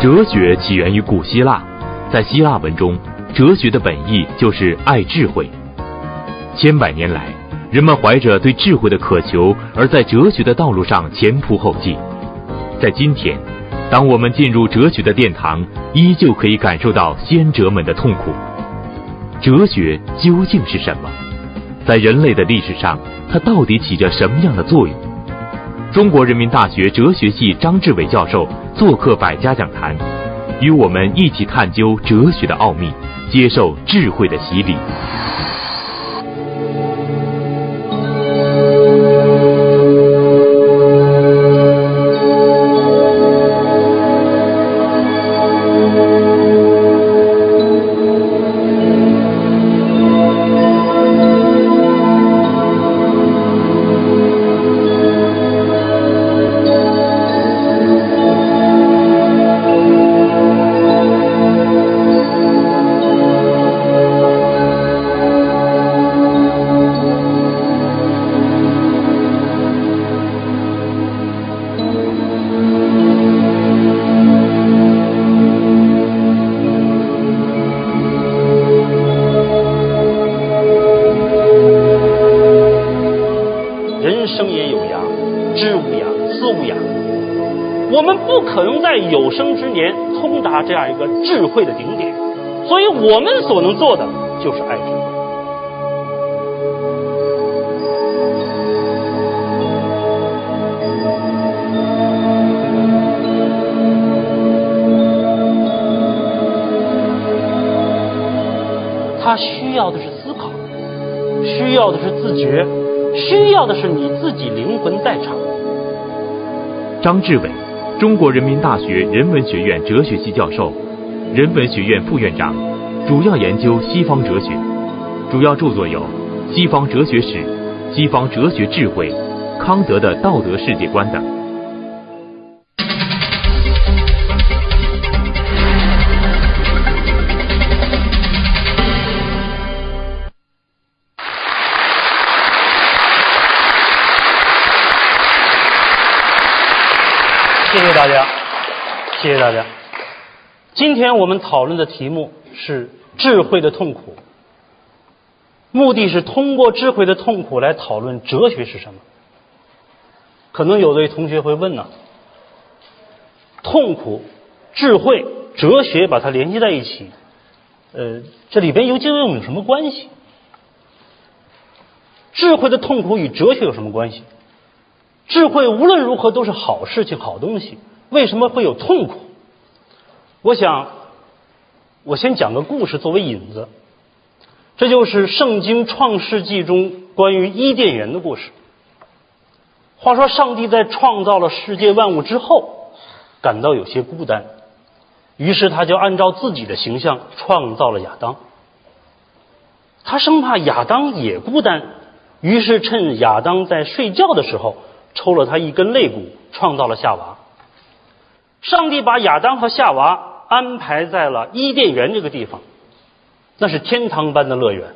哲学起源于古希腊，在希腊文中，哲学的本意就是爱智慧。千百年来，人们怀着对智慧的渴求，而在哲学的道路上前仆后继。在今天，当我们进入哲学的殿堂，依旧可以感受到先哲们的痛苦。哲学究竟是什么？在人类的历史上，它到底起着什么样的作用？中国人民大学哲学系张志伟教授做客百家讲坛，与我们一起探究哲学的奥秘，接受智慧的洗礼。我们不可能在有生之年通达这样一个智慧的顶点，所以我们所能做的就是爱智慧。他需要的是思考，需要的是自觉，需要的是你自己灵魂在场。张志伟。中国人民大学人文学院哲学系教授，人文学院副院长，主要研究西方哲学，主要著作有《西方哲学史》《西方哲学智慧》《康德的道德世界观》等。大家。今天我们讨论的题目是智慧的痛苦，目的是通过智慧的痛苦来讨论哲学是什么。可能有的同学会问呢，痛苦、智慧、哲学把它联系在一起，呃，这里边究竟有什么关系？智慧的痛苦与哲学有什么关系？智慧无论如何都是好事情、好东西，为什么会有痛苦？我想，我先讲个故事作为引子，这就是《圣经·创世纪》中关于伊甸园的故事。话说，上帝在创造了世界万物之后，感到有些孤单，于是他就按照自己的形象创造了亚当。他生怕亚当也孤单，于是趁亚当在睡觉的时候。抽了他一根肋骨，创造了夏娃。上帝把亚当和夏娃安排在了伊甸园这个地方，那是天堂般的乐园，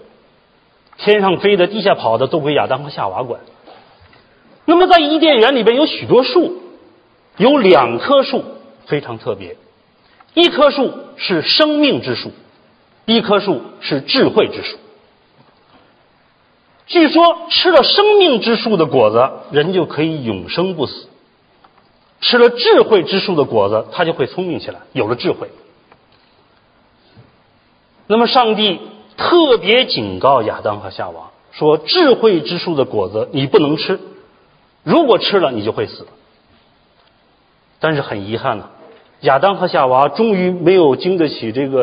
天上飞的、地下跑的都归亚当和夏娃管。那么在伊甸园里边有许多树，有两棵树非常特别，一棵树是生命之树，一棵树是智慧之树。据说吃了生命之树的果子，人就可以永生不死；吃了智慧之树的果子，他就会聪明起来，有了智慧。那么，上帝特别警告亚当和夏娃说：“智慧之树的果子你不能吃，如果吃了你就会死。”但是很遗憾呢，亚当和夏娃终于没有经得起这个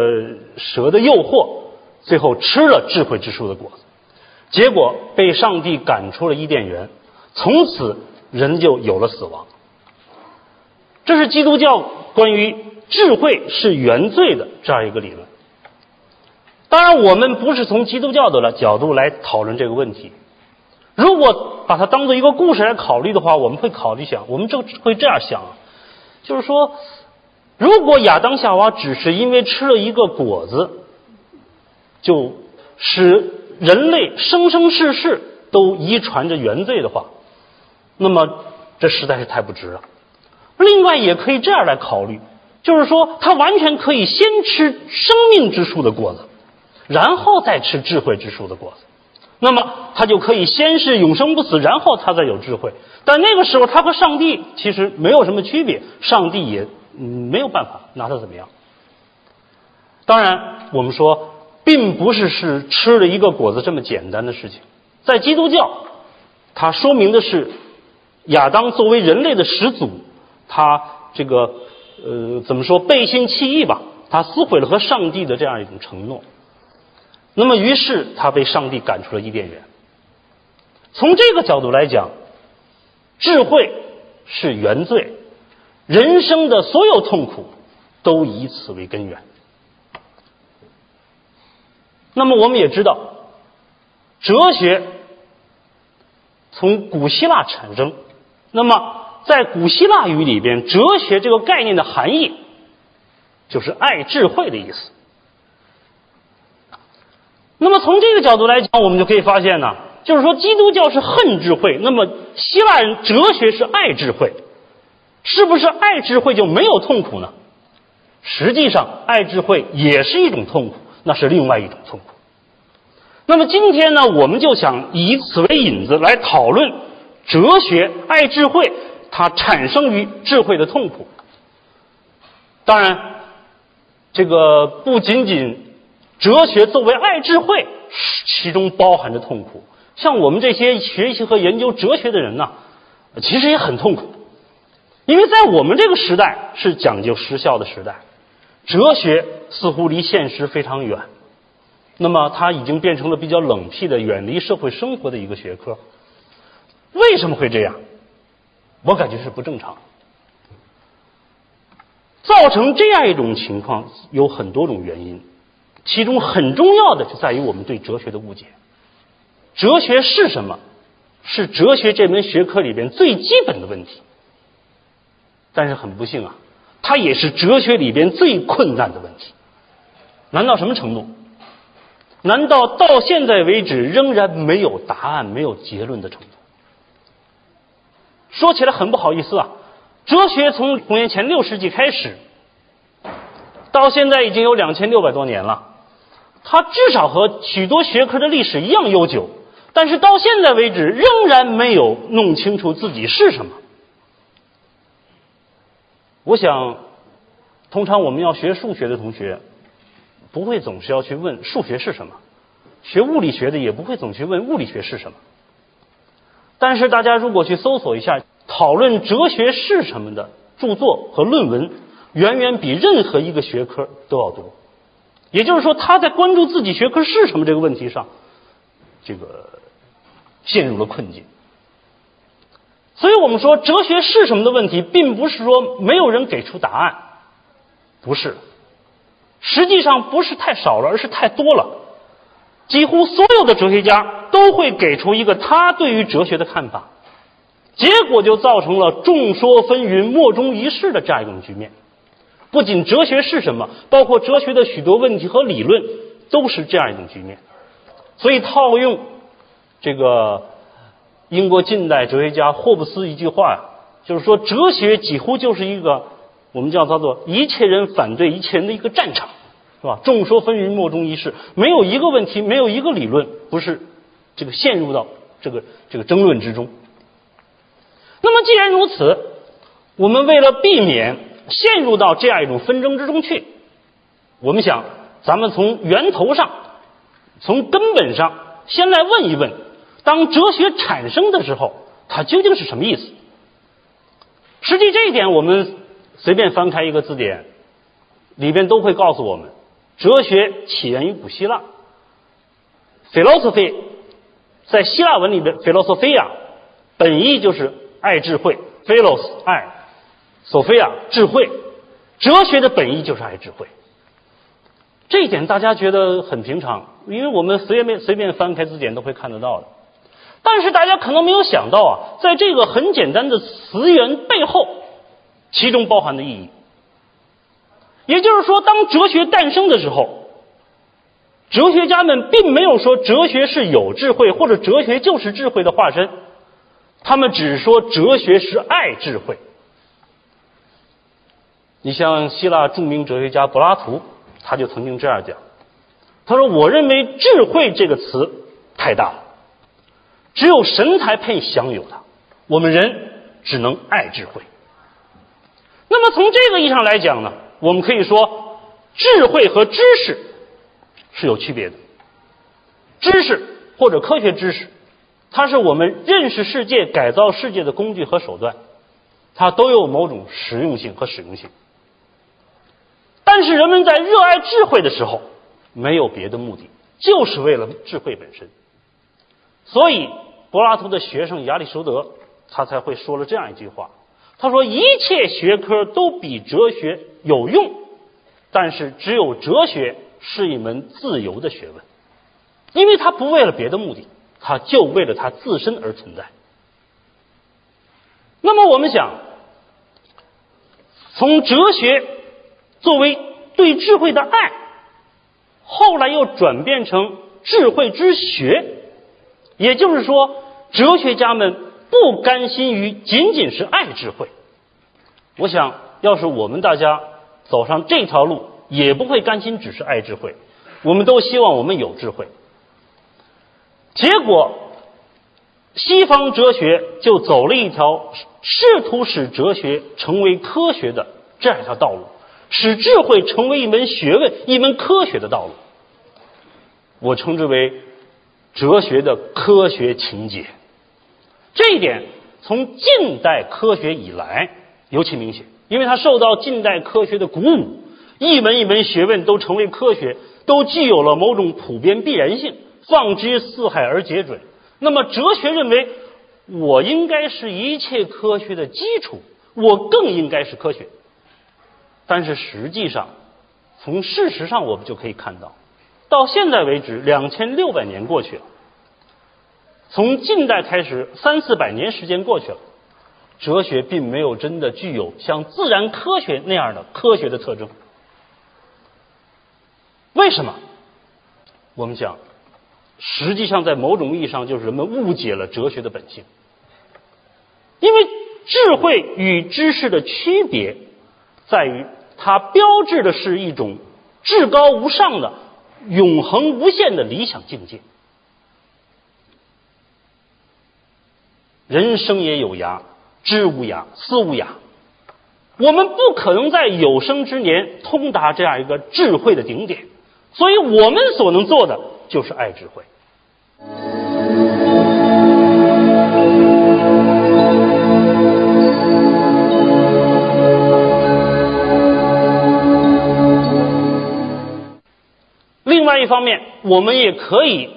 蛇的诱惑，最后吃了智慧之树的果子。结果被上帝赶出了伊甸园，从此人就有了死亡。这是基督教关于智慧是原罪的这样一个理论。当然，我们不是从基督教的角度来讨论这个问题。如果把它当做一个故事来考虑的话，我们会考虑想，我们就会这样想，就是说，如果亚当夏娃只是因为吃了一个果子，就使。人类生生世世都遗传着原罪的话，那么这实在是太不值了。另外，也可以这样来考虑：就是说，他完全可以先吃生命之树的果子，然后再吃智慧之树的果子。那么，他就可以先是永生不死，然后他再有智慧。但那个时候，他和上帝其实没有什么区别，上帝也没有办法拿他怎么样。当然，我们说，并不是是吃了一个果子这么简单的事情。在基督教，它说明的是亚当作为人类的始祖，他这个。呃，怎么说背信弃义吧？他撕毁了和上帝的这样一种承诺。那么，于是他被上帝赶出了伊甸园。从这个角度来讲，智慧是原罪，人生的所有痛苦都以此为根源。那么，我们也知道，哲学从古希腊产生。那么。在古希腊语里边，哲学这个概念的含义就是爱智慧的意思。那么从这个角度来讲，我们就可以发现呢，就是说基督教是恨智慧，那么希腊人哲学是爱智慧，是不是爱智慧就没有痛苦呢？实际上，爱智慧也是一种痛苦，那是另外一种痛苦。那么今天呢，我们就想以此为引子来讨论哲学爱智慧。它产生于智慧的痛苦。当然，这个不仅仅哲学作为爱智慧，其中包含着痛苦。像我们这些学习和研究哲学的人呢，其实也很痛苦，因为在我们这个时代是讲究实效的时代，哲学似乎离现实非常远。那么，它已经变成了比较冷僻的、远离社会生活的一个学科。为什么会这样？我感觉是不正常，造成这样一种情况有很多种原因，其中很重要的就在于我们对哲学的误解。哲学是什么？是哲学这门学科里边最基本的问题。但是很不幸啊，它也是哲学里边最困难的问题。难到什么程度？难道到现在为止仍然没有答案、没有结论的程度？说起来很不好意思啊，哲学从公元前六世纪开始，到现在已经有两千六百多年了，它至少和许多学科的历史一样悠久，但是到现在为止仍然没有弄清楚自己是什么。我想，通常我们要学数学的同学，不会总是要去问数学是什么；学物理学的也不会总去问物理学是什么。但是大家如果去搜索一下讨论哲学是什么的著作和论文，远远比任何一个学科都要多。也就是说，他在关注自己学科是什么这个问题上，这个陷入了困境。所以我们说，哲学是什么的问题，并不是说没有人给出答案，不是，实际上不是太少了，而是太多了。几乎所有的哲学家都会给出一个他对于哲学的看法，结果就造成了众说纷纭、莫衷一是的这样一种局面。不仅哲学是什么，包括哲学的许多问题和理论都是这样一种局面。所以套用这个英国近代哲学家霍布斯一句话，就是说哲学几乎就是一个我们叫叫做一切人反对一切人的一个战场。是吧？众说纷纭，莫衷一是，没有一个问题，没有一个理论不是这个陷入到这个这个争论之中。那么既然如此，我们为了避免陷入到这样一种纷争之中去，我们想，咱们从源头上，从根本上，先来问一问：当哲学产生的时候，它究竟是什么意思？实际这一点，我们随便翻开一个字典，里边都会告诉我们。哲学起源于古希腊，philosophy 在希腊文里边，philosophia 本意就是爱智慧，philos 爱，sophia 智慧，哲学的本意就是爱智慧。这一点大家觉得很平常，因为我们随便随便翻开字典都会看得到的。但是大家可能没有想到啊，在这个很简单的词源背后，其中包含的意义。也就是说，当哲学诞生的时候，哲学家们并没有说哲学是有智慧，或者哲学就是智慧的化身，他们只说哲学是爱智慧。你像希腊著名哲学家柏拉图，他就曾经这样讲：“他说，我认为智慧这个词太大了，只有神才配享有它，我们人只能爱智慧。那么从这个意义上来讲呢，我们可以说，智慧和知识是有区别的。知识或者科学知识，它是我们认识世界、改造世界的工具和手段，它都有某种实用性和使用性。”但是人们在热爱智慧的时候，没有别的目的，就是为了智慧本身。所以柏拉图的学生亚里士多德，他才会说了这样一句话：他说，一切学科都比哲学有用，但是只有哲学是一门自由的学问，因为它不为了别的目的，它就为了它自身而存在。那么我们想，从哲学。作为对智慧的爱，后来又转变成智慧之学，也就是说，哲学家们不甘心于仅仅是爱智慧。我想要是我们大家走上这条路，也不会甘心只是爱智慧，我们都希望我们有智慧。结果，西方哲学就走了一条试图使哲学成为科学的这样一条道路。使智慧成为一门学问、一门科学的道路，我称之为哲学的科学情节。这一点从近代科学以来尤其明显，因为它受到近代科学的鼓舞，一门一门学问都成为科学，都具有了某种普遍必然性，放之四海而皆准。那么，哲学认为，我应该是一切科学的基础，我更应该是科学。但是实际上，从事实上我们就可以看到，到现在为止，两千六百年过去了，从近代开始，三四百年时间过去了，哲学并没有真的具有像自然科学那样的科学的特征。为什么？我们讲，实际上在某种意义上就是人们误解了哲学的本性，因为智慧与知识的区别在于。它标志的是一种至高无上的、永恒无限的理想境界。人生也有涯，知无涯，思无涯。我们不可能在有生之年通达这样一个智慧的顶点，所以我们所能做的就是爱智慧。另外一方面，我们也可以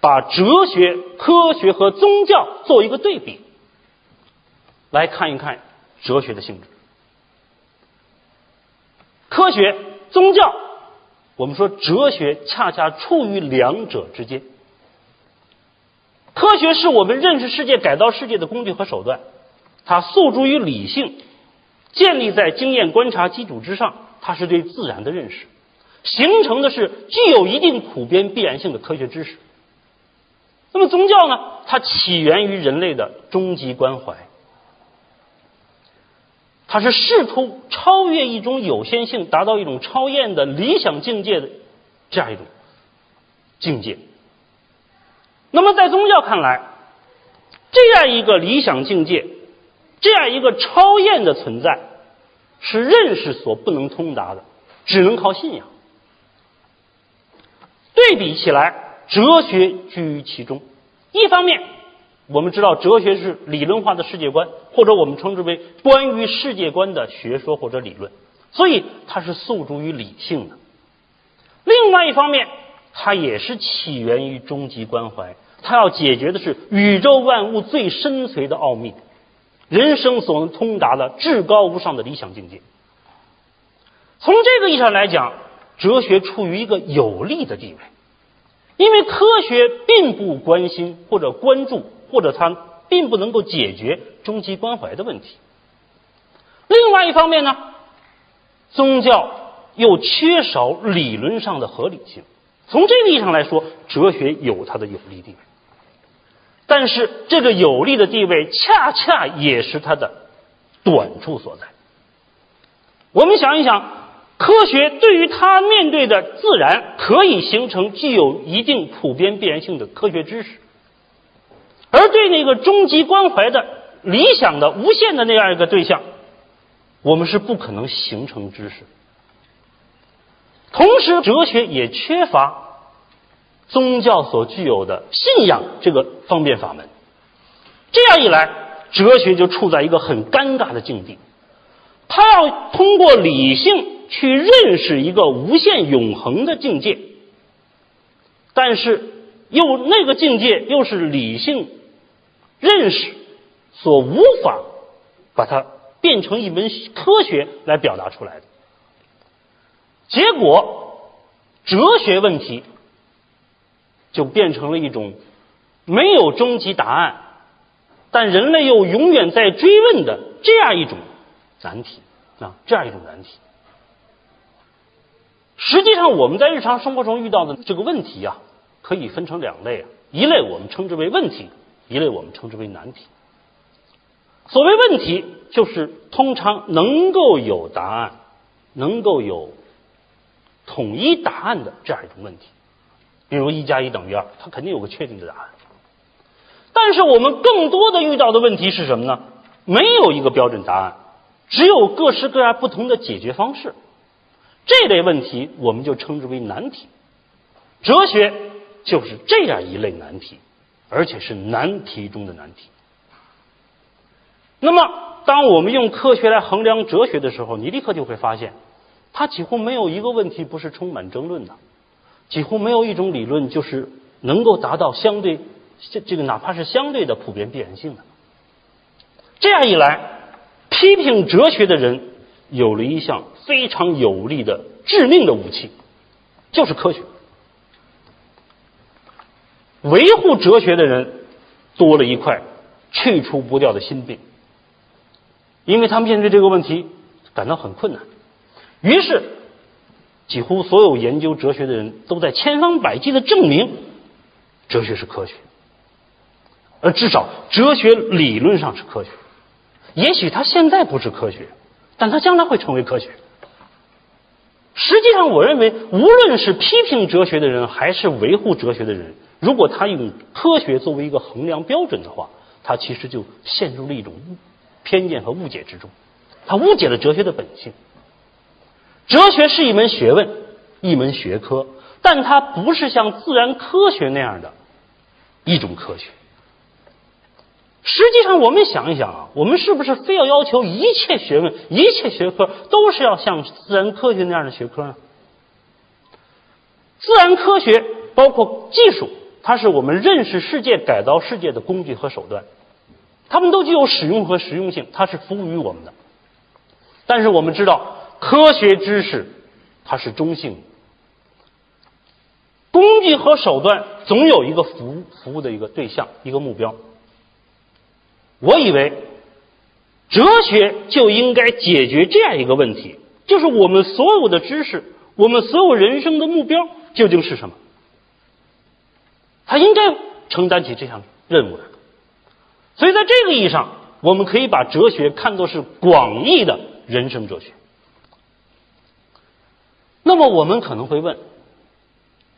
把哲学、科学和宗教做一个对比，来看一看哲学的性质。科学、宗教，我们说哲学恰恰处于两者之间。科学是我们认识世界、改造世界的工具和手段，它诉诸于理性，建立在经验观察基础之上，它是对自然的认识。形成的是具有一定普遍必然性的科学知识。那么宗教呢？它起源于人类的终极关怀，它是试图超越一种有限性，达到一种超验的理想境界的这样一种境界。那么在宗教看来，这样一个理想境界，这样一个超验的存在，是认识所不能通达的，只能靠信仰。对比起来，哲学居于其中。一方面，我们知道哲学是理论化的世界观，或者我们称之为关于世界观的学说或者理论，所以它是诉诸于理性的。另外一方面，它也是起源于终极关怀，它要解决的是宇宙万物最深邃的奥秘，人生所能通达的至高无上的理想境界。从这个意义上来讲。哲学处于一个有利的地位，因为科学并不关心或者关注，或者它并不能够解决终极关怀的问题。另外一方面呢，宗教又缺少理论上的合理性。从这个意义上来说，哲学有它的有利地位，但是这个有利的地位恰恰也是它的短处所在。我们想一想，科学对于他面对的自然，可以形成具有一定普遍必然性的科学知识，而对那个终极关怀的理想的无限的那样一个对象，我们是不可能形成知识。同时，哲学也缺乏宗教所具有的信仰这个方便法门。这样一来，哲学就处在一个很尴尬的境地。他要通过理性去认识一个无限永恒的境界，但是又那个境界又是理性认识所无法把它变成一门科学来表达出来的。结果，哲学问题就变成了一种没有终极答案，但人类又永远在追问的这样一种难题啊，这样一种难题。实际上，我们在日常生活中遇到的这个问题啊，可以分成两类啊，一类我们称之为问题，一类我们称之为难题。所谓问题，就是通常能够有答案，能够有。统一答案的这样一种问题，比如一加一等于二，它肯定有个确定的答案。但是我们更多的遇到的问题是什么呢？没有一个标准答案，只有各式各样不同的解决方式。这类问题我们就称之为难题。哲学就是这样一类难题，而且是难题中的难题。那么，当我们用科学来衡量哲学的时候，你立刻就会发现。它几乎没有一个问题不是充满争论的，几乎没有一种理论就是能够达到相对这这个哪怕是相对的普遍必然性的。这样一来，批评哲学的人有了一项非常有力的致命的武器，就是科学。维护哲学的人多了一块去除不掉的心病，因为他们面对这个问题感到很困难。于是，几乎所有研究哲学的人都在千方百计的证明，哲学是科学，而至少哲学理论上是科学。也许它现在不是科学，但它将来会成为科学。实际上，我认为，无论是批评哲学的人，还是维护哲学的人，如果他用科学作为一个衡量标准的话，他其实就陷入了一种偏见和误解之中，他误解了哲学的本性。哲学是一门学问，一门学科，但它不是像自然科学那样的一种科学。实际上，我们想一想啊，我们是不是非要要求一切学问、一切学科都是要像自然科学那样的学科呢？自然科学包括技术，它是我们认识世界、改造世界的工具和手段，它们都具有使用和实用性，它是服务于我们的。但是我们知道。科学知识它是中性的，工具和手段总有一个服务服务的一个对象一个目标。我以为哲学就应该解决这样一个问题，就是我们所有的知识，我们所有人生的目标究竟是什么？他应该承担起这项任务的。所以在这个意义上，我们可以把哲学看作是广义的人生哲学。那么我们可能会问：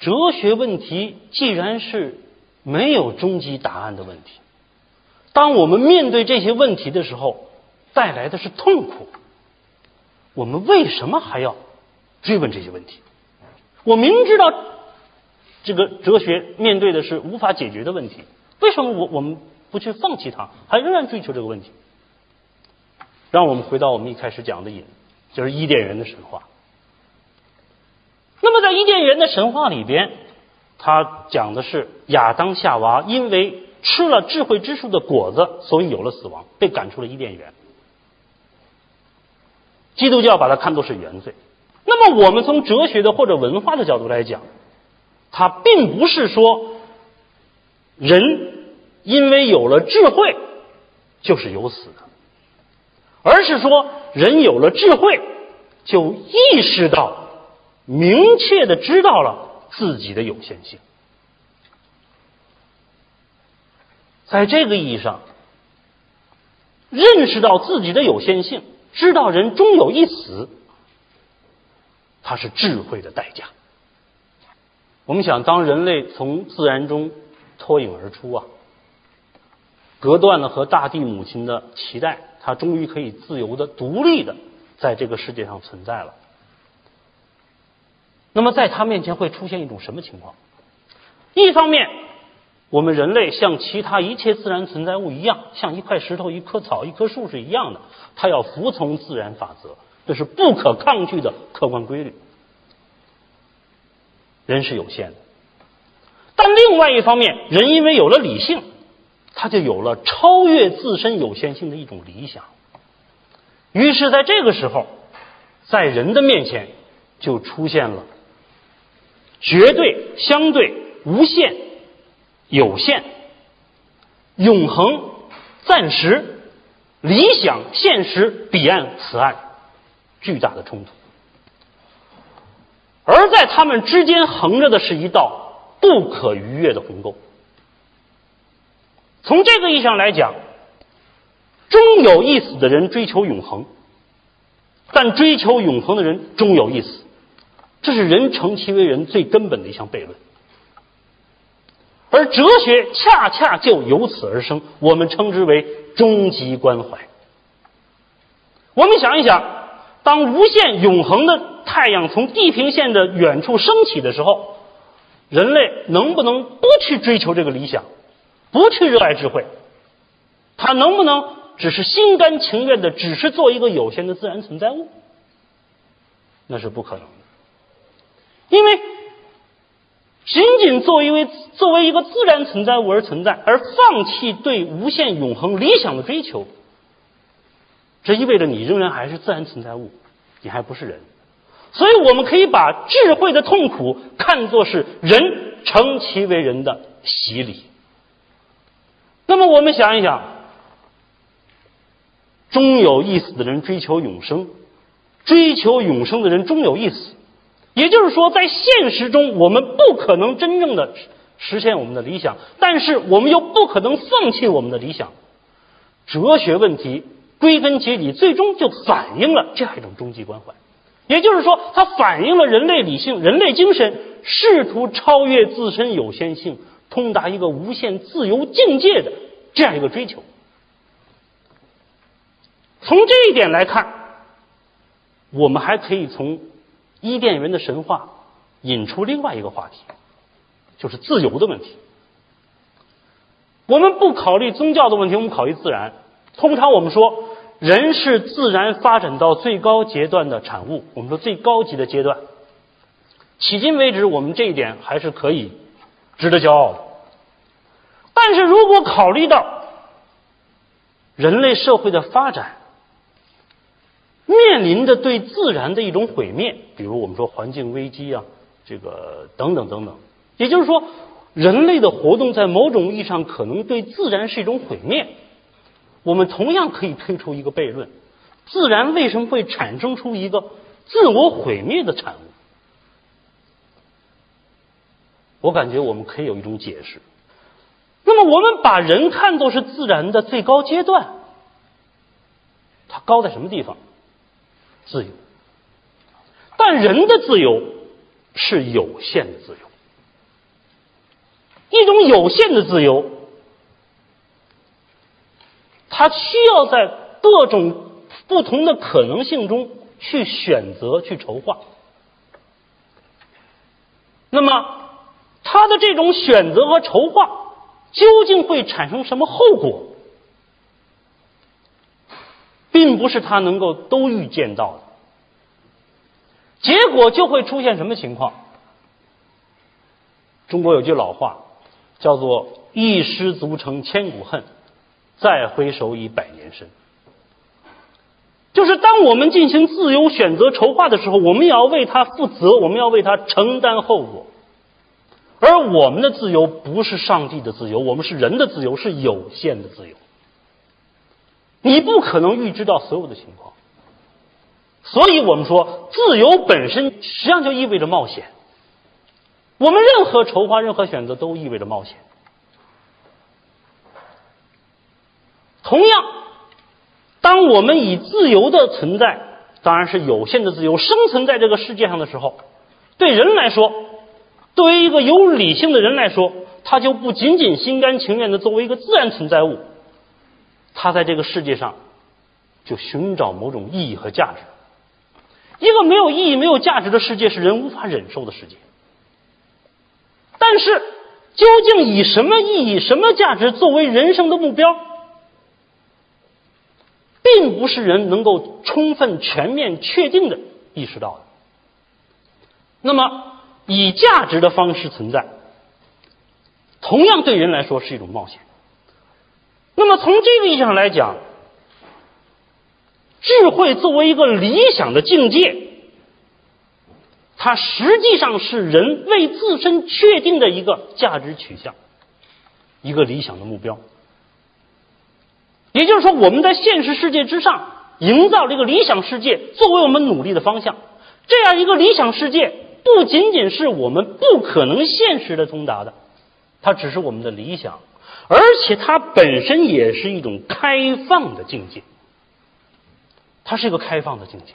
哲学问题既然是没有终极答案的问题，当我们面对这些问题的时候，带来的是痛苦。我们为什么还要追问这些问题？我明知道这个哲学面对的是无法解决的问题，为什么我我们不去放弃它，还仍然追求这个问题？让我们回到我们一开始讲的引，就是伊甸园的神话。那么，在伊甸园的神话里边，他讲的是亚当夏娃因为吃了智慧之树的果子，所以有了死亡，被赶出了伊甸园。基督教把它看作是原罪。那么，我们从哲学的或者文化的角度来讲，它并不是说人因为有了智慧就是有死的，而是说人有了智慧就意识到。明确的知道了自己的有限性，在这个意义上，认识到自己的有限性，知道人终有一死，它是智慧的代价。我们想，当人类从自然中脱颖而出啊，隔断了和大地母亲的脐带，它终于可以自由的、独立的在这个世界上存在了。那么，在它面前会出现一种什么情况？一方面，我们人类像其他一切自然存在物一样，像一块石头、一棵草、一棵树是一样的，它要服从自然法则，这是不可抗拒的客观规律。人是有限的，但另外一方面，人因为有了理性，他就有了超越自身有限性的一种理想。于是，在这个时候，在人的面前就出现了绝对、相对、无限、有限、永恒、暂时、理想、现实、彼岸、此岸，巨大的冲突。而在他们之间横着的是一道不可逾越的鸿沟。从这个意义上来讲，终有一死的人追求永恒，但追求永恒的人终有一死，这是人成其为人最根本的一项悖论。而哲学恰恰就由此而生，我们称之为终极关怀。我们想一想，当无限永恒的。太阳从地平线的远处升起的时候，人类能不能不去追求这个理想，不去热爱智慧？他能不能只是心甘情愿的，只是做一个有限的自然存在物？那是不可能的，因为仅仅作为作为一个自然存在物而存在，而放弃对无限永恒理想的追求，这意味着你仍然还是自然存在物，你还不是人。所以，我们可以把智慧的痛苦看作是人成其为人的洗礼。那么，我们想一想，终有一死的人追求永生，追求永生的人终有一死。也就是说，在现实中，我们不可能真正的实现我们的理想，但是我们又不可能放弃我们的理想。哲学问题归根结底，最终就反映了这样一种终极关怀。也就是说，它反映了人类理性、人类精神试图超越自身有限性，通达一个无限自由境界的这样一个追求。从这一点来看，我们还可以从伊甸园的神话引出另外一个话题，就是自由的问题。我们不考虑宗教的问题，我们考虑自然。通常我们说。人是自然发展到最高阶段的产物，我们说最高级的阶段。迄今为止，我们这一点还是可以值得骄傲的。但是如果考虑到人类社会的发展，面临着对自然的一种毁灭，比如我们说环境危机啊，这个等等等等，也就是说，人类的活动在某种意义上可能对自然是一种毁灭。我们同样可以推出一个悖论：自然为什么会产生出一个自我毁灭的产物？我感觉我们可以有一种解释。那么，我们把人看作是自然的最高阶段，它高在什么地方？自由。但人的自由是有限的自由，一种有限的自由。他需要在各种不同的可能性中去选择、去筹划。那么，他的这种选择和筹划究竟会产生什么后果，并不是他能够都预见到的。结果就会出现什么情况？中国有句老话，叫做“一失足成千古恨”。再回首已百年身，就是当我们进行自由选择筹划的时候，我们也要为他负责，我们要为他承担后果。而我们的自由不是上帝的自由，我们是人的自由，是有限的自由。你不可能预知到所有的情况，所以我们说，自由本身实际上就意味着冒险。我们任何筹划、任何选择都意味着冒险。同样，当我们以自由的存在当然是有限的自由，生存在这个世界上的时候，对人来说，作为一个有理性的人来说，他就不仅仅心甘情愿的作为一个自然存在物，他在这个世界上就寻找某种意义和价值。一个没有意义、没有价值的世界是人无法忍受的世界。但是，究竟以什么意义、什么价值作为人生的目标，并不是人能够充分、全面、确定的意识到的。那么，以价值的方式存在，同样对人来说是一种冒险。那么，从这个意义上来讲，智慧作为一个理想的境界，它实际上是人为自身确定的一个价值取向，一个理想的目标。也就是说，我们在现实世界之上营造这个理想世界，作为我们努力的方向。这样一个理想世界，不仅仅是我们不可能现实的通达的，它只是我们的理想，而且它本身也是一种开放的境界。它是一个开放的境界。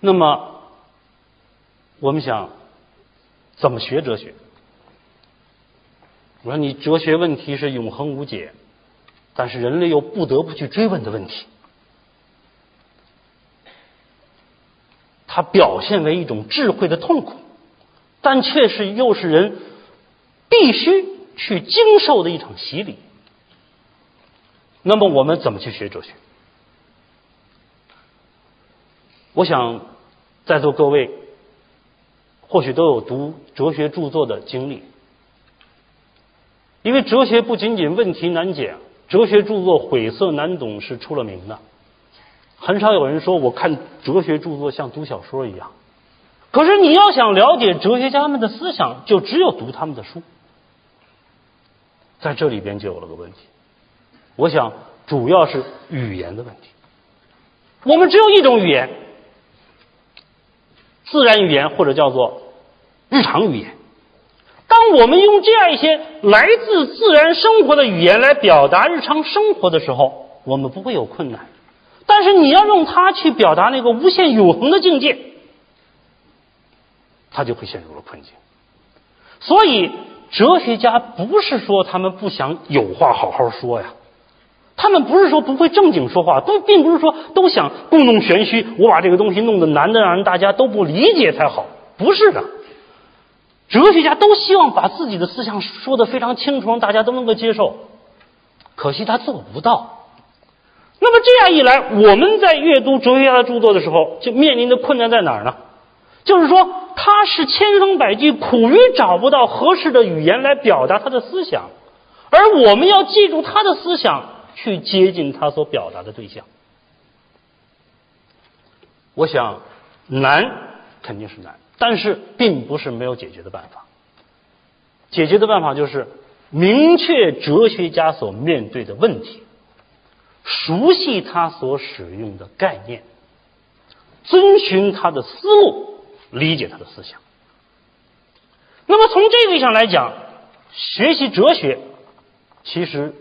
那么，我们想怎么学哲学？我说，你哲学问题是永恒无解，但是人类又不得不去追问的问题。它表现为一种智慧的痛苦，但却是又是人必须去经受的一场洗礼。那么我们怎么去学哲学？我想在座各位或许都有读哲学著作的经历，因为哲学不仅仅问题难解，哲学著作晦涩难懂是出了名的。很少有人说我看哲学著作像读小说一样，可是你要想了解哲学家们的思想，就只有读他们的书。在这里边就有了个问题，我想主要是语言的问题。我们只有一种语言，自然语言或者叫做日常语言。当我们用这样一些来自自然生活的语言来表达日常生活的时候，我们不会有困难。但是你要用它去表达那个无限永恒的境界，他就会陷入了困境。所以，哲学家不是说他们不想有话好好说呀，他们不是说不会正经说话，都并不是说都想故弄玄虚，我把这个东西弄得难的让人大家都不理解才好，不是的。哲学家都希望把自己的思想说得非常清楚，让大家都能够接受，可惜他做不到。那么这样一来，我们在阅读哲学家的著作的时候，就面临的困难在哪儿呢？就是说，他是千方百计，苦于找不到合适的语言来表达他的思想，而我们要记住他的思想，去接近他所表达的对象。我想难肯定是难，但是并不是没有解决的办法。解决的办法就是明确哲学家所面对的问题。熟悉他所使用的概念，遵循他的思路，理解他的思想。那么从这个意义上来讲，学习哲学其实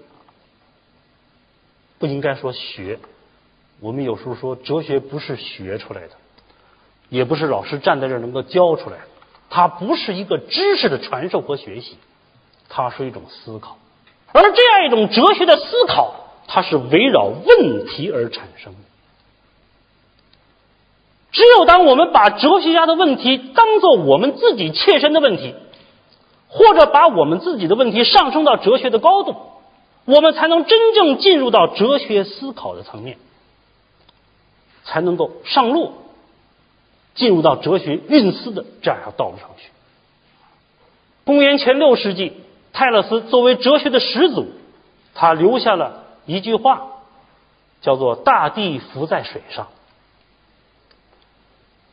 不应该说学。我们有时候说哲学不是学出来的，也不是老师站在这儿能够教出来的。它不是一个知识的传授和学习，它是一种思考。而这样一种哲学的思考。它是围绕问题而产生的。只有当我们把哲学家的问题当做我们自己切身的问题，或者把我们自己的问题上升到哲学的高度，我们才能真正进入到哲学思考的层面，才能够上路，进入到哲学运思的这样一条道路上去。公元前六世纪，泰勒斯作为哲学的始祖，他留下了。一句话叫做“大地浮在水上”。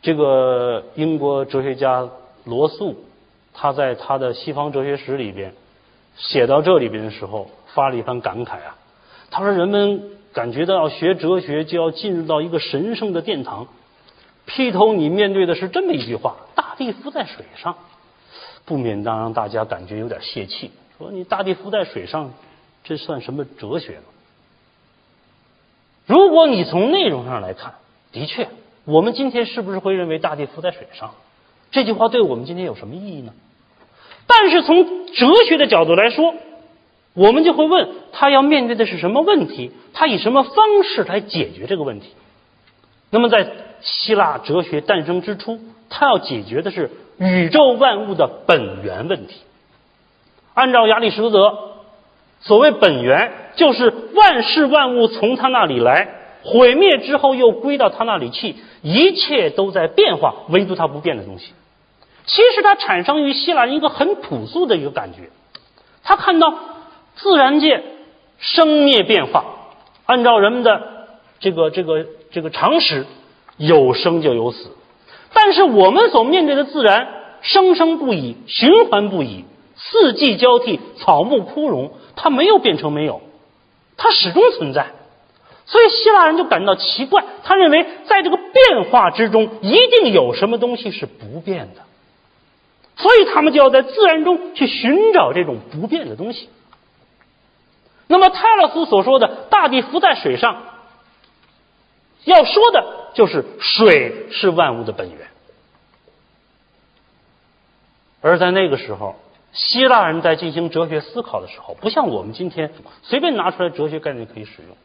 这个英国哲学家罗素，他在他的《西方哲学史》里边写到这里边的时候，发了一番感慨啊。他说：“人们感觉到要学哲学，就要进入到一个神圣的殿堂。劈头你面对的是这么一句话：‘大地浮在水上，不免当让大家感觉有点泄气。说你大地浮在水上，这算什么哲学吗？如果你从内容上来看，的确，我们今天是不是会认为大地浮在水上？这句话对我们今天有什么意义呢？但是从哲学的角度来说，我们就会问他要面对的是什么问题？他以什么方式来解决这个问题？那么，在希腊哲学诞生之初，他要解决的是宇宙万物的本源问题。按照亚里士多德，所谓本源，就是万事万物从他那里来，毁灭之后又归到他那里去，一切都在变化，唯独它不变的东西。其实它产生于希腊一个很朴素的一个感觉，他看到自然界生灭变化，按照人们的这个这个这个常识，有生就有死，但是我们所面对的自然生生不已，循环不已，四季交替，草木枯荣，它没有变成没有，它始终存在。所以希腊人就感到奇怪，他认为在这个变化之中，一定有什么东西是不变的。所以他们就要在自然中去寻找这种不变的东西。那么泰勒斯所说的“大地浮在水上”，要说的就是水是万物的本源。而在那个时候，希腊人在进行哲学思考的时候，不像我们今天随便拿出来哲学概念可以使用，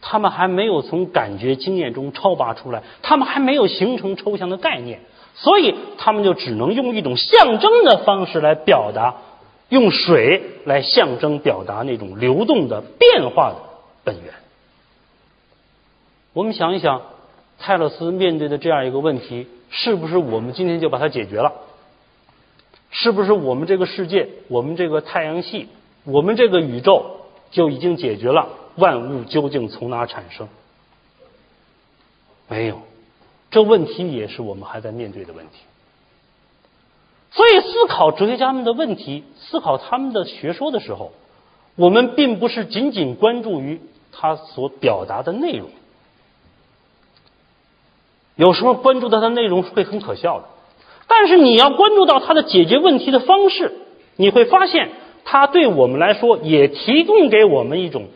他们还没有从感觉经验中超拔出来，他们还没有形成抽象的概念。所以，他们就只能用一种象征的方式来表达，用水来象征表达那种流动的变化的本源。我们想一想，泰勒斯面对的这样一个问题，是不是我们今天就把它解决了？是不是我们这个世界、我们这个太阳系、我们这个宇宙就已经解决了万物究竟从哪产生？没有。这问题也是我们还在面对的问题，所以思考哲学家们的问题，思考他们的学说的时候，我们并不是仅仅关注于他所表达的内容，有时候关注到它的内容会很可笑的，但是你要关注到它的解决问题的方式，你会发现它对我们来说也提供给我们一种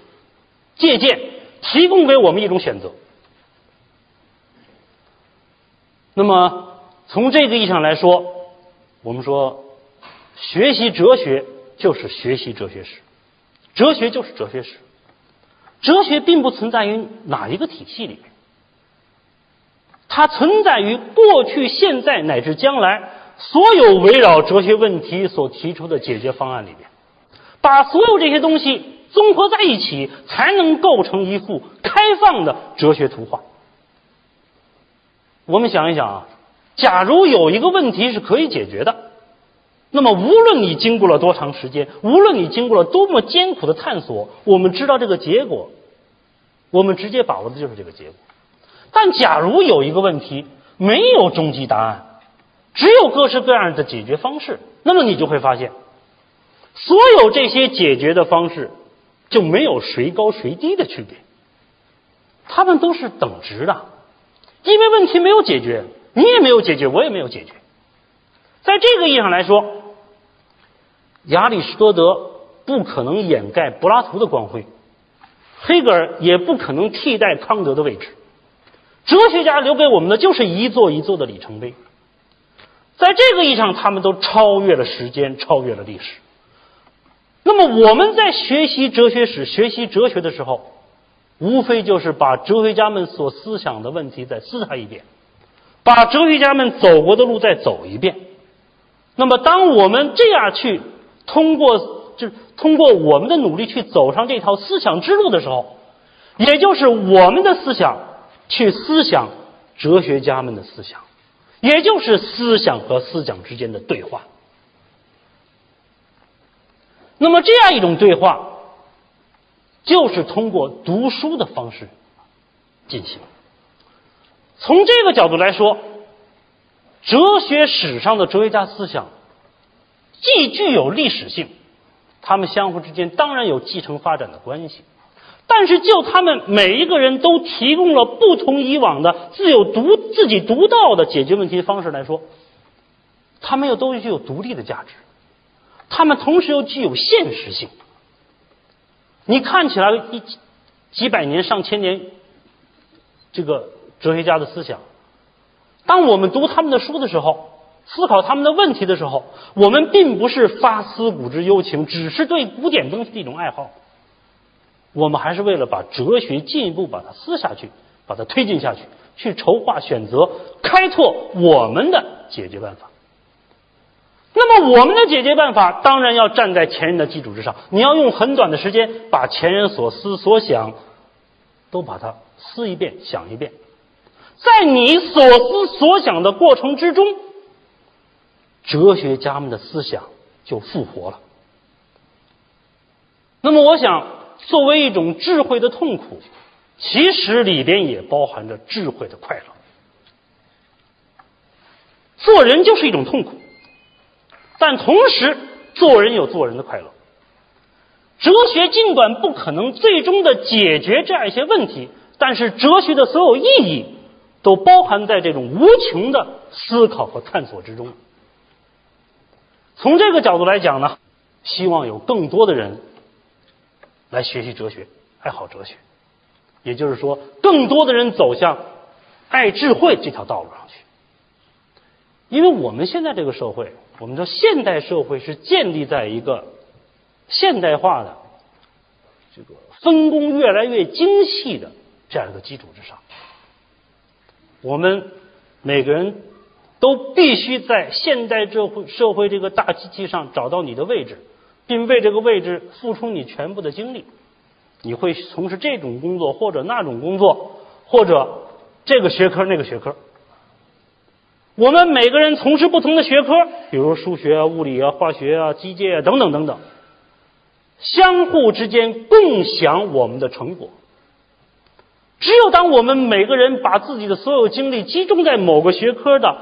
借鉴，提供给我们一种选择。那么，从这个意义上来说，我们说，学习哲学就是学习哲学史，哲学就是哲学史。哲学并不存在于哪一个体系里面，它存在于过去、现在乃至将来所有围绕哲学问题所提出的解决方案里面，把所有这些东西综合在一起，才能构成一幅开放的哲学图画。我们想一想啊，假如有一个问题是可以解决的，那么无论你经过了多长时间，无论你经过了多么艰苦的探索，我们知道这个结果，我们直接把握的就是这个结果。但假如有一个问题没有终极答案，只有各式各样的解决方式，那么你就会发现，所有这些解决的方式就没有谁高谁低的区别，他们都是等值的。因为问题没有解决，你也没有解决，我也没有解决。在这个意义上来说，亚里士多德不可能掩盖柏拉图的光辉，黑格尔也不可能替代康德的位置。哲学家留给我们的就是一座一座的里程碑。在这个意义上，他们都超越了时间，超越了历史。那么我们在学习哲学史、学习哲学的时候，无非就是把哲学家们所思想的问题再思考一遍，把哲学家们走过的路再走一遍。那么，当我们这样去通过，就通过我们的努力去走上这条思想之路的时候，也就是我们的思想去思想哲学家们的思想，也就是思想和思想之间的对话。那么，这样一种对话。就是通过读书的方式进行。从这个角度来说，哲学史上的哲学家思想既具有历史性，他们相互之间当然有继承发展的关系。但是，就他们每一个人都提供了不同以往的自有独自己独到的解决问题的方式来说，他们又都具有独立的价值，他们同时又具有现实性。你看起来一几百年、上千年，这个哲学家的思想，当我们读他们的书的时候，思考他们的问题的时候，我们并不是发思古之幽情，只是对古典东西的一种爱好，我们还是为了把哲学进一步把它撕下去，把它推进下去，去筹划、选择、开拓我们的解决办法。那么，我们的解决办法当然要站在前人的基础之上。你要用很短的时间把前人所思所想都把它思一遍、想一遍，在你所思所想的过程之中，哲学家们的思想就复活了。那么，我想，作为一种智慧的痛苦，其实里边也包含着智慧的快乐。做人就是一种痛苦。但同时，做人有做人的快乐。哲学尽管不可能最终的解决这样一些问题，但是哲学的所有意义都包含在这种无穷的思考和探索之中。从这个角度来讲呢，希望有更多的人来学习哲学，爱好哲学。也就是说，更多的人走向爱智慧这条道路上去。因为我们现在这个社会。我们说，现代社会是建立在一个现代化的这个分工越来越精细的这样一个基础之上。我们每个人都必须在现代社会社会这个大机器上找到你的位置，并为这个位置付出你全部的精力。你会从事这种工作，或者那种工作，或者这个学科那个学科。我们每个人从事不同的学科，比如数学啊、物理啊、化学啊、机械啊等等等等，相互之间共享我们的成果。只有当我们每个人把自己的所有精力集中在某个学科的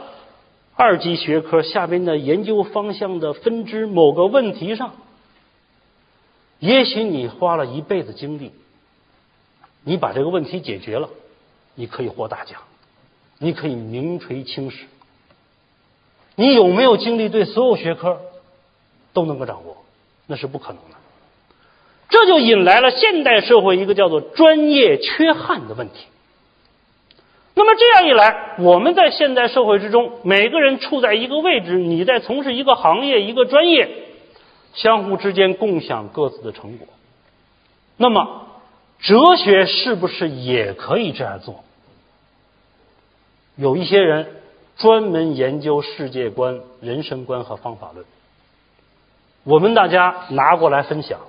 二级学科下边的研究方向的分支某个问题上，也许你花了一辈子精力，你把这个问题解决了，你可以获大奖，你可以名垂青史。你有没有精力对所有学科都能够掌握？那是不可能的。这就引来了现代社会一个叫做专业缺憾的问题。那么这样一来，我们在现代社会之中，每个人处在一个位置，你在从事一个行业、一个专业，相互之间共享各自的成果。那么，哲学是不是也可以这样做？有一些人。专门研究世界观、人生观和方法论，我们大家拿过来分享，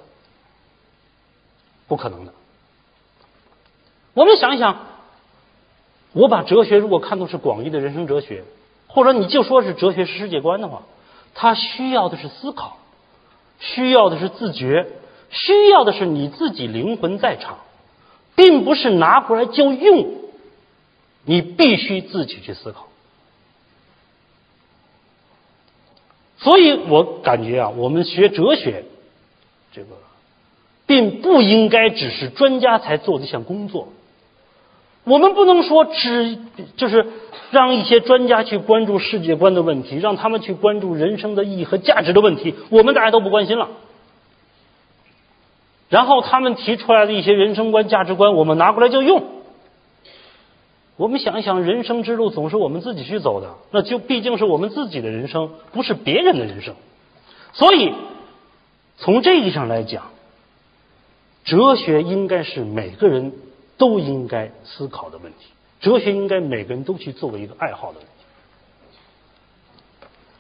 不可能的。我们想一想，我把哲学如果看作是广义的人生哲学，或者你就说是哲学是世界观的话，它需要的是思考，需要的是自觉，需要的是你自己灵魂在场，并不是拿过来就用，你必须自己去思考。所以我感觉啊，我们学哲学，这个并不应该只是专家才做的一项工作。我们不能说只就是让一些专家去关注世界观的问题，让他们去关注人生的意义和价值的问题，我们大家都不关心了。然后他们提出来的一些人生观、价值观，我们拿过来就用。我们想一想，人生之路总是我们自己去走的，那就毕竟是我们自己的人生，不是别人的人生。所以，从这意义上来讲，哲学应该是每个人都应该思考的问题。哲学应该每个人都去作为一个爱好的问题。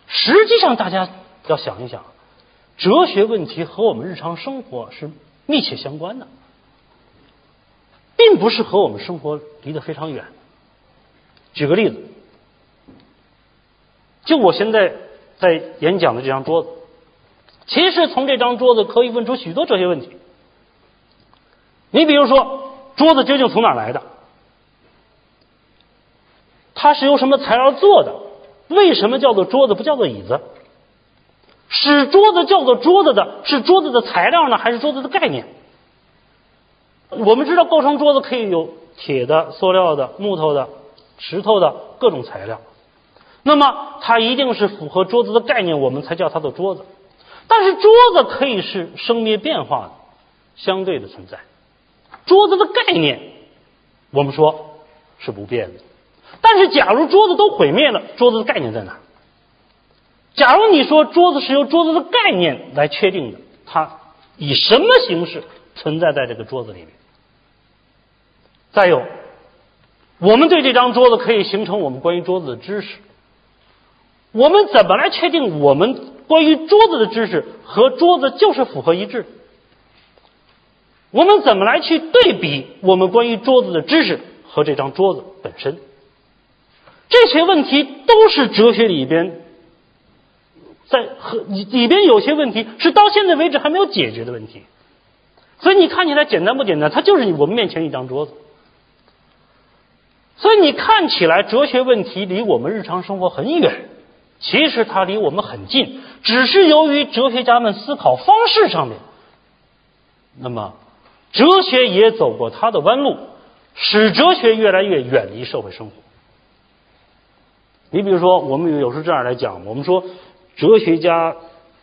实际上，大家要想一想，哲学问题和我们日常生活是密切相关的，并不是和我们生活离得非常远。举个例子，就我现在在演讲的这张桌子，其实从这张桌子可以问出许多哲学问题。你比如说，桌子究竟从哪来的？它是由什么材料做的？为什么叫做桌子不叫做椅子？使桌子叫做桌子的是桌子的材料呢，还是桌子的概念？我们知道，构成桌子可以有铁的、塑料的、木头的。石头的各种材料，那么它一定是符合桌子的概念，我们才叫它做桌子。但是桌子可以是生灭变化的、相对的存在。桌子的概念，我们说是不变的。但是假如桌子都毁灭了，桌子的概念在哪？假如你说桌子是由桌子的概念来确定的，它以什么形式存在在这个桌子里面？再有，我们对这张桌子可以形成我们关于桌子的知识。我们怎么来确定我们关于桌子的知识和桌子就是符合一致？我们怎么来去对比我们关于桌子的知识和这张桌子本身？这些问题都是哲学里边。在和里里边有些问题是到现在为止还没有解决的问题，所以你看起来简单不简单？它就是我们面前一张桌子。所以你看起来哲学问题离我们日常生活很远，其实它离我们很近，只是由于哲学家们思考方式上面，那么哲学也走过它的弯路，使哲学越来越远离社会生活。你比如说，我们有时候这样来讲，我们说。哲学家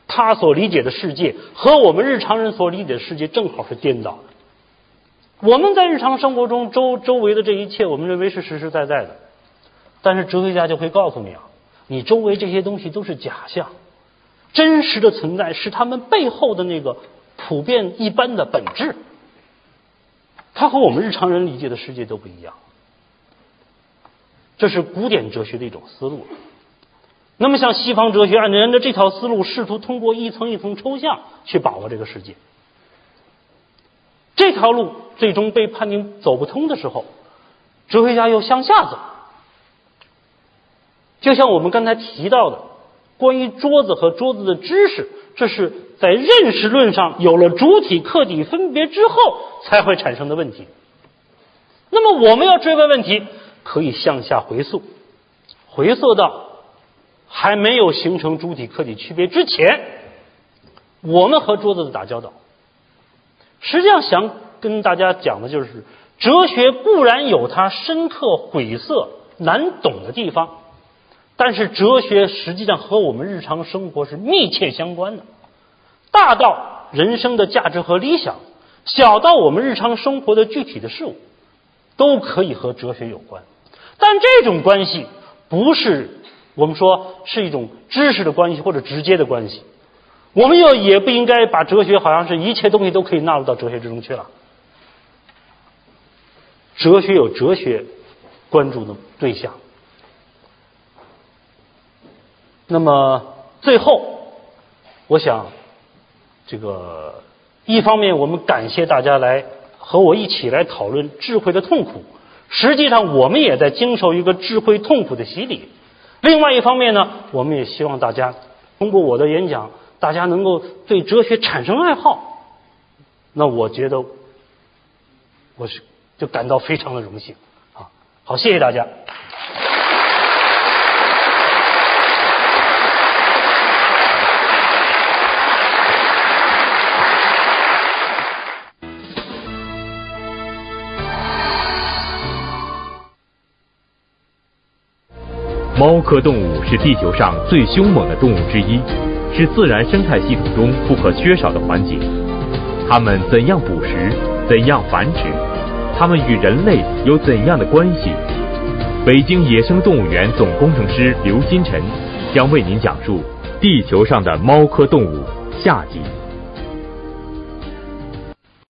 他所理解的世界和我们日常人所理解的世界正好是颠倒的。我们在日常生活中周周围的这一切，我们认为是实实在在的，但是哲学家就会告诉你啊，你周围这些东西都是假象，真实的存在是他们背后的那个普遍一般的本质。它和我们日常人理解的世界都不一样，这是古典哲学的一种思路。那么，像西方哲学按照这条思路，试图通过一层一层抽象去把握这个世界。这条路最终被判定走不通的时候，哲学家又向下走。就像我们刚才提到的，关于桌子和桌子的知识，这是在认识论上有了主体客体分别之后才会产生的问题。那么，我们要追问问题，可以向下回溯，回溯到。还没有形成主体客体区别之前，我们和桌子的打交道，实际上想跟大家讲的就是，哲学固然有它深刻晦涩难懂的地方，但是哲学实际上和我们日常生活是密切相关的，大到人生的价值和理想，小到我们日常生活的具体的事物，都可以和哲学有关，但这种关系不是。我们说是一种知识的关系或者直接的关系，我们又也不应该把哲学好像是一切东西都可以纳入到哲学之中去了。哲学有哲学关注的对象。那么最后，我想这个一方面我们感谢大家来和我一起来讨论智慧的痛苦，实际上我们也在经受一个智慧痛苦的洗礼。另外一方面呢，我们也希望大家通过我的演讲，大家能够对哲学产生爱好。那我觉得我是就感到非常的荣幸啊！好，谢谢大家。猫科动物是地球上最凶猛的动物之一，是自然生态系统中不可缺少的环节。它们怎样捕食？怎样繁殖？它们与人类有怎样的关系？北京野生动物园总工程师刘金晨将为您讲述地球上的猫科动物下集。